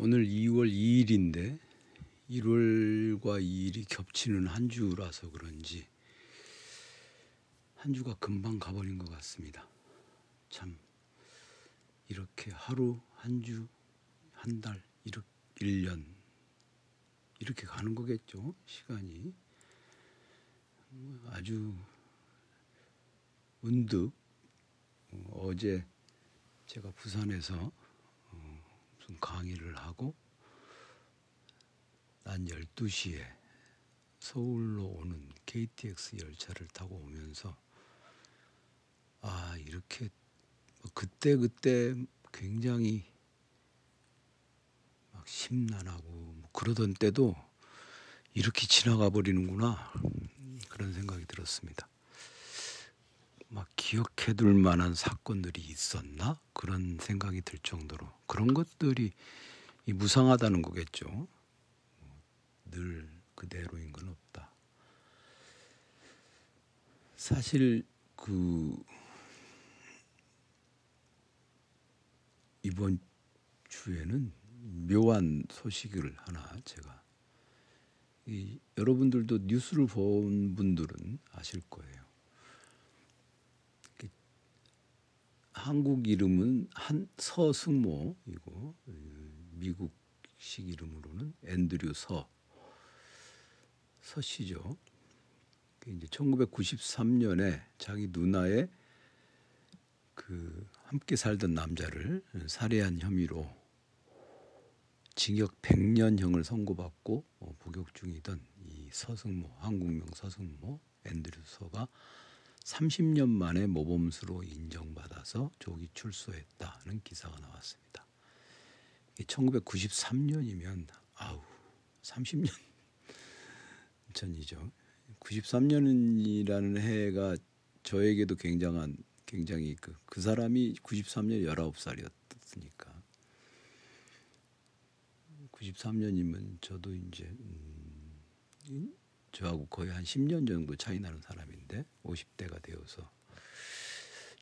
오늘 2월 2일인데 1월과 2일이 겹치는 한 주라서 그런지 한 주가 금방 가버린 것 같습니다. 참 이렇게 하루 한 주, 한 달, 이렇게 1년 이렇게 가는 거겠죠. 시간이 아주 문득 어제 제가 부산에서 어, 무슨 강의를 하고 난 12시에 서울로 오는 KTX 열차를 타고 오면서 아 이렇게 뭐 그때 그때 굉장히 막 심란하고 뭐 그러던 때도 이렇게 지나가 버리는구나 그런 생각이 들었습니다. 막 기억해둘 만한 사건들이 있었나 그런 생각이 들 정도로 그런 것들이 무상하다는 거겠죠. 늘 그대로인 건 없다. 사실 그 이번 주에는 묘한 소식을 하나 제가 이 여러분들도 뉴스를 본 분들은 아실 거예요. 한국 이름은 한 서승모이고 미국식 이름으로는 앤드류 서 서씨죠. 이제 1993년에 자기 누나의 그 함께 살던 남자를 살해한 혐의로 징역 100년형을 선고받고 어, 복역 중이던 이 서승모 한국명 서승모 앤드류 서가 30년 만에 모범수로 인정받아서 조기 출소했다는 기사가 나왔습니다. 1993년이면 아우 30년 전이죠. 93년이라는 해가 저에게도 굉장한 굉장히 그, 그 사람이 93년 19살이었으니까 93년이면 저도 이제 음, 저하고 거의 한 10년 정도 차이 나는 사람인데 50대가 되어서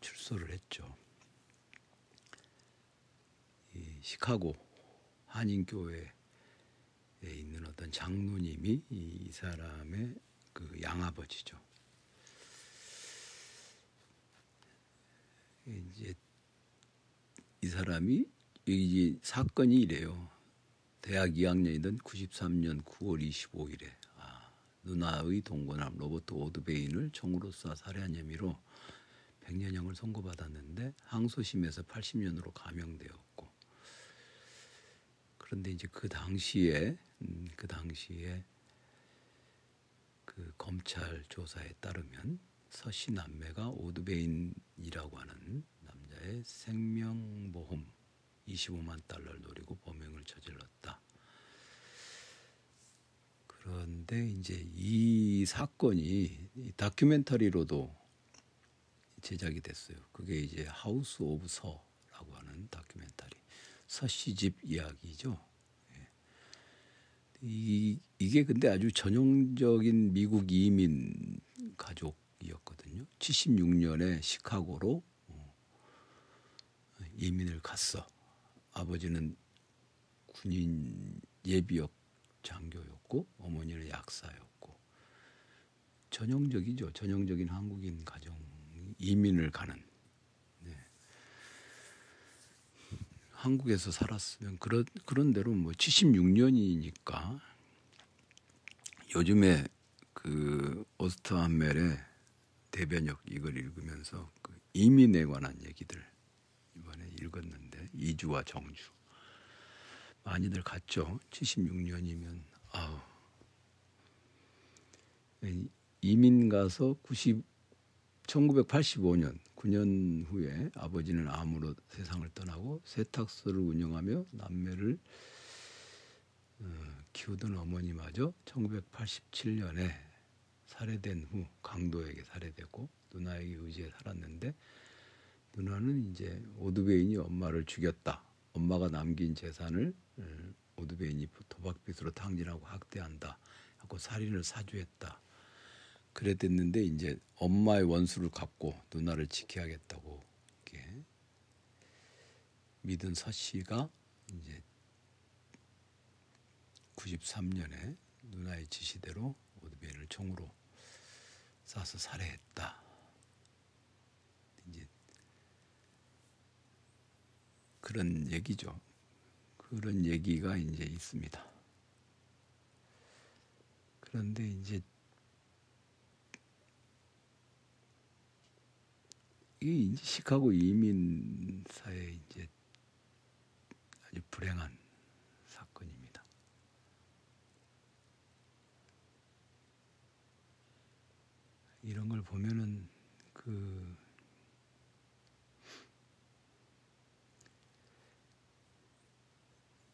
출소를 했죠. 이 시카고 한인교회에 있는 어떤 장로님이 이 사람의 그 양아버지죠. 이제 이 사람이 이 사건이 이래요. 대학 2학년이던 93년 9월 25일에 아, 누나의 동거남 로버트 오드베인을 총으로 쏴 살해한 혐의로 100년형을 선고받았는데 항소심에서 80년으로 감형되었고 그런데 이제 그 당시에 음, 그 당시에 그 검찰 조사에 따르면 서씨 남매가 오드베인이라고 하는 남자의 생명보험 25만 달러를 노리고 범행을 저질렀다. 그런데 이제 이 사건이 다큐멘터리로도 제작이 됐어요. 그게 이제 House of Suh라고 하는 다큐멘터리. 서씨 집 이야기죠. 예. 이, 이게 근데 아주 전형적인 미국 이민 가족이었거든요. 76년에 시카고로 어, 이민을 갔어. 아버지는 군인 예비역 장교였고 어머니는 약사였고 전형적이죠. 전형적인 한국인 가정 이민을 가는 네. 한국에서 살았으면 그런 그런 대로 뭐 76년이니까 요즘에 그 오스트 한멜의 대변역 이걸 읽으면서 그 이민에 관한 얘기들 이번에 읽었는데 이주와 정주 많이들 갔죠. 76년이면 아우 이민 가서 90 1985년 9년 후에 아버지는 암으로 세상을 떠나고 세탁소를 운영하며 남매를 어, 키우던 어머니마저 1987년에 살해된 후 강도에게 살해되고 누나에게 의지해 살았는데 누나는 이제 오드베인이 엄마를 죽였다. 엄마가 남긴 재산을 어, 오드베인이 도박빚으로 탕진하고 학대한다. 하고 살인을 사주했다. 그래 됐는데 이제 엄마의 원수를 갚고 누나를 지켜야겠다고 이렇게 믿은 서 씨가 이제 1993년에 누나의 지시대로 오드베이를 총으로 쏴서 살해했다. 이제 그런 얘기죠. 그런 얘기가 이제 있습니다. 그런데 이제 이게 이제 시카고 이민사의 이제 아주 불행한 사건입니다. 이런 걸 보면은 그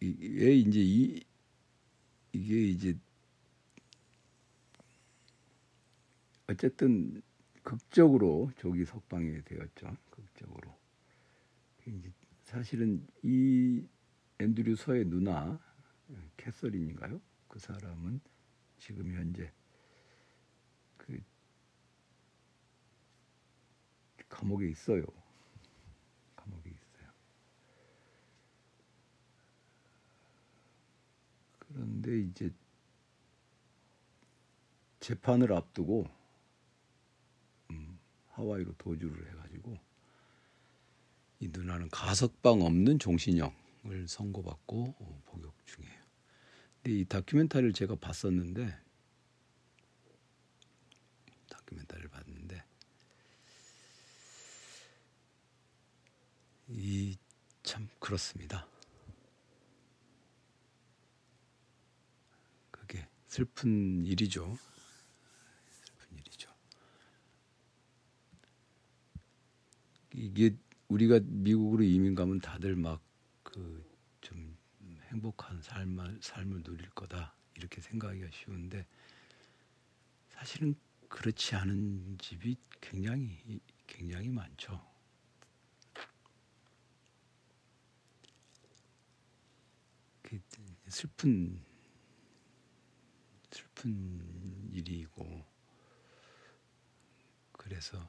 왜 이제 이 이게 이제 어쨌든 극적으로 조기 석방이 되었죠. 극적으로. 사실은 이 앤드류 서의 누나 캐서린인가요? 그 사람은 지금 현재 그 감옥에 있어요. 감옥에 있어요. 그런데 이제 재판을 앞두고 하와이로 도주를 해가지고 이 누나는 가석방 없는 종신형을 선고받고 어, 복역 중이에요. 근데 이 다큐멘터리를 제가 봤었는데 다큐멘터리를 봤는데 이 참 그렇습니다. 그게 슬픈 일이죠. 이게 우리가 미국으로 이민 가면 다들 막 그 좀 행복한 삶을 삶을 누릴 거다 이렇게 생각하기가 쉬운데 사실은 그렇지 않은 집이 굉장히 굉장히 많죠. 그 슬픈 슬픈 일이고 그래서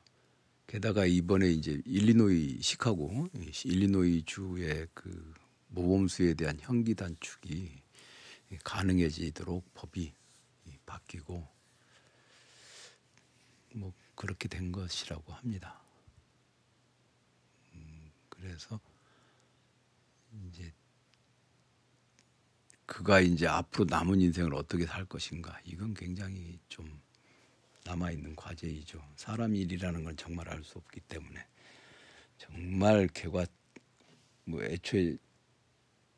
게다가 이번에 이제 일리노이 시카고 일리노이 주의 그 모범수에 대한 형기 단축이 가능해지도록 법이 바뀌고 뭐 그렇게 된 것이라고 합니다. 음, 그래서 이제 그가 이제 앞으로 남은 인생을 어떻게 살 것인가 이건 굉장히 좀 남아 있는 과제이죠. 사람 일이라는 건 정말 알 수 없기 때문에 정말 걔가 뭐 애초에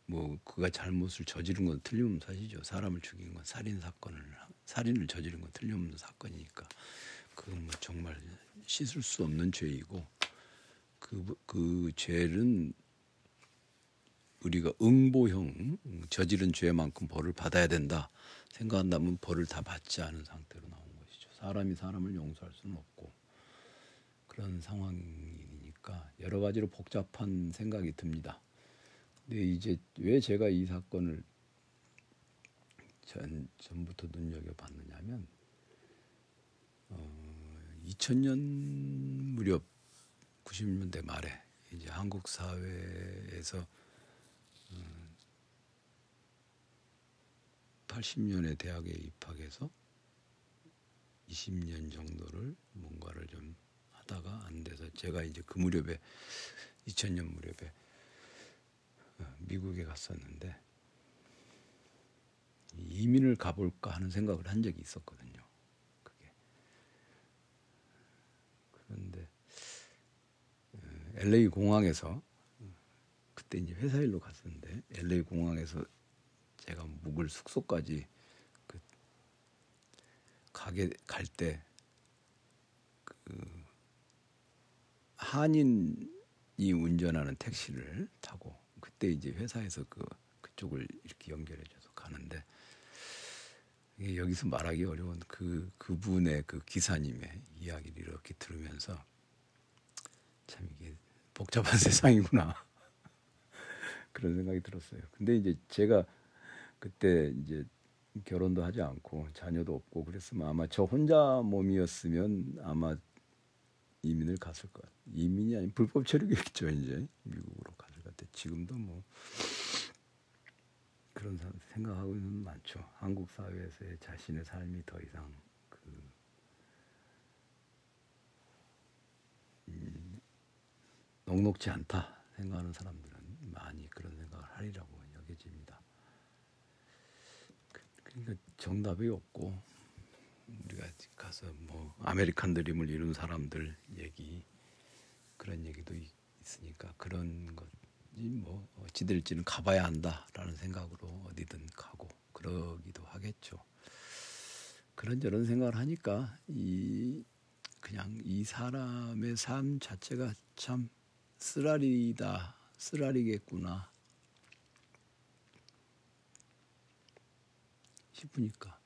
뭐 그가 잘못을 저지른 건 틀림없는 사실이죠. 사람을 죽인 건 살인 사건을 살인을 저지른 건 틀림없는 사건이니까 그건 뭐 정말 씻을 수 없는 죄이고 그, 그 죄는 우리가 응보형 저지른 죄만큼 벌을 받아야 된다 생각한다면 벌을 다 받지 않은 상태로 나옵니다. 사람이 사람을 용서할 수는 없고 그런 상황이니까 여러 가지로 복잡한 생각이 듭니다. 근데 이제 왜 제가 이 사건을 전 전부터 눈여겨 봤느냐면 어, 2000년 무렵 90년대 말에 이제 한국 사회에서 80년에 대학에 입학해서 20년 정도를 뭔가를 좀 하다가 안 돼서 제가 이제 그 무렵에 2000년 무렵에 어, 미국에 갔었는데 이민을 가볼까 하는 생각을 한 적이 있었거든요. 그게 그런데 LA 어, 공항에서 그때 이제 회사 일로 갔었는데 LA 공항에서 제가 묵을 숙소까지 가게 갈 때 그 한인이 운전하는 택시를 타고 그때 이제 회사에서 그 그쪽을 이렇게 연결해줘서 가는데 여기서 말하기 어려운 그 그분의 그 기사님의 이야기를 이렇게 들으면서 참 이게 복잡한 세상이구나 그런 생각이 들었어요. 근데 이제 제가 그때 이제 결혼도 하지 않고 자녀도 없고 그랬으면 아마 저 혼자 몸이었으면 아마 이민을 갔을 것 같아요. 이민이 아닌 불법 체류겠죠 이제 미국으로 갔을 것 같아요. 지금도 뭐 그런 생각하고 있는 많죠. 한국 사회에서의 자신의 삶이 더 이상 그 음, 녹록지 않다 생각하는 사람들은 많이 그런 생각을 하리라고 여겨집니다. 그, 그러니까 정답이 없고 우리가 가서 뭐 아메리칸 드림을 이룬 사람들 얘기 그런 얘기도 있으니까 그런 것이 뭐 어찌 될지는 가봐야 한다라는 생각으로 어디든 가고 그러기도 하겠죠. 그런저런 생각을 하니까 이 그냥 이 사람의 삶 자체가 참 쓰라리다 쓰라리겠구나 싶으니까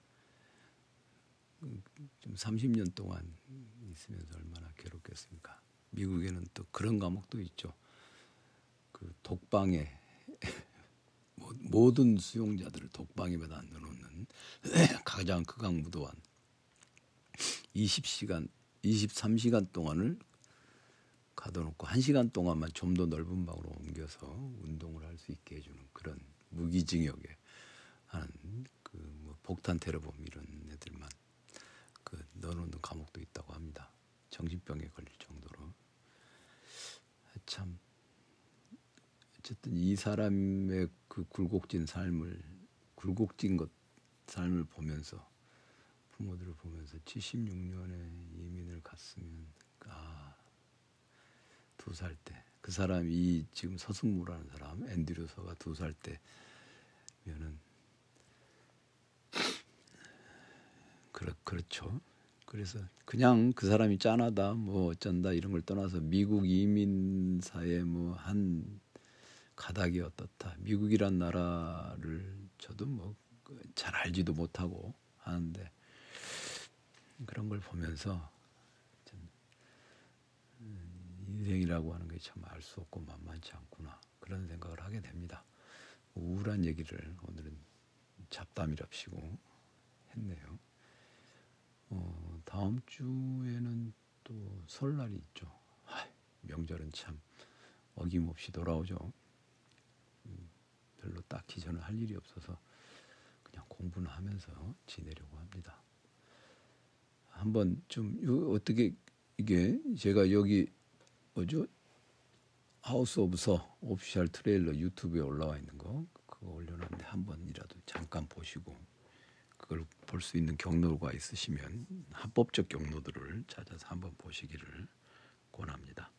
좀 30년 동안 있으면서 얼마나 괴롭겠습니까? 미국에는 또 그런 과목도 있죠. 그 독방에 모든 수용자들을 독방에다 넣어놓는 가장 극악무도한 20시간, 23시간 동안을 가둬놓고 1시간 동안만 좀 더 넓은 방으로 옮겨서 운동을 할 수 있게 해주는 그런 무기징역에 하는 그뭐 폭탄 테러범 이런 애들만 그 넣어놓는 감옥도 있다고 합니다. 정신병에 걸릴 정도로 참 어쨌든 이 사람의 그 굴곡진 삶을 굴곡진 것 삶을 보면서 부모들을 보면서 76년에 이민을 갔으면 아 두 살 때 그 사람이 지금 서승무라는 사람 앤드류 서가 두 살 때면은 그렇 그렇죠. 그래서 그냥 그 사람이 짠하다 뭐 어쩐다 이런 걸 떠나서 미국 이민사의 뭐 한 가닥이 어떻다 미국이란 나라를 저도 뭐 잘 알지도 못하고 하는데 그런 걸 보면서 음, 인생이라고 하는 게 참 알 수 없고 만만치 않구나 그런 생각을 하게 됩니다. 우울한 얘기를 오늘은 잡담이랍시고 했네요. 어, 다음 주에는 또 설날이 있죠. 하, 명절은 참 어김없이 돌아오죠. 음, 별로 딱히 저는 할 일이 없어서 그냥 공부는 하면서 지내려고 합니다. 한번 좀 어떻게 이게 제가 여기 뭐죠? House of Suh official trailer 유튜브에 올라와 있는 거 그거 올려놨는데 한 번이라도 잠깐 보시고 그걸 볼 수 있는 경로가 있으시면 합법적 경로들을 찾아서 한번 보시기를 권합니다.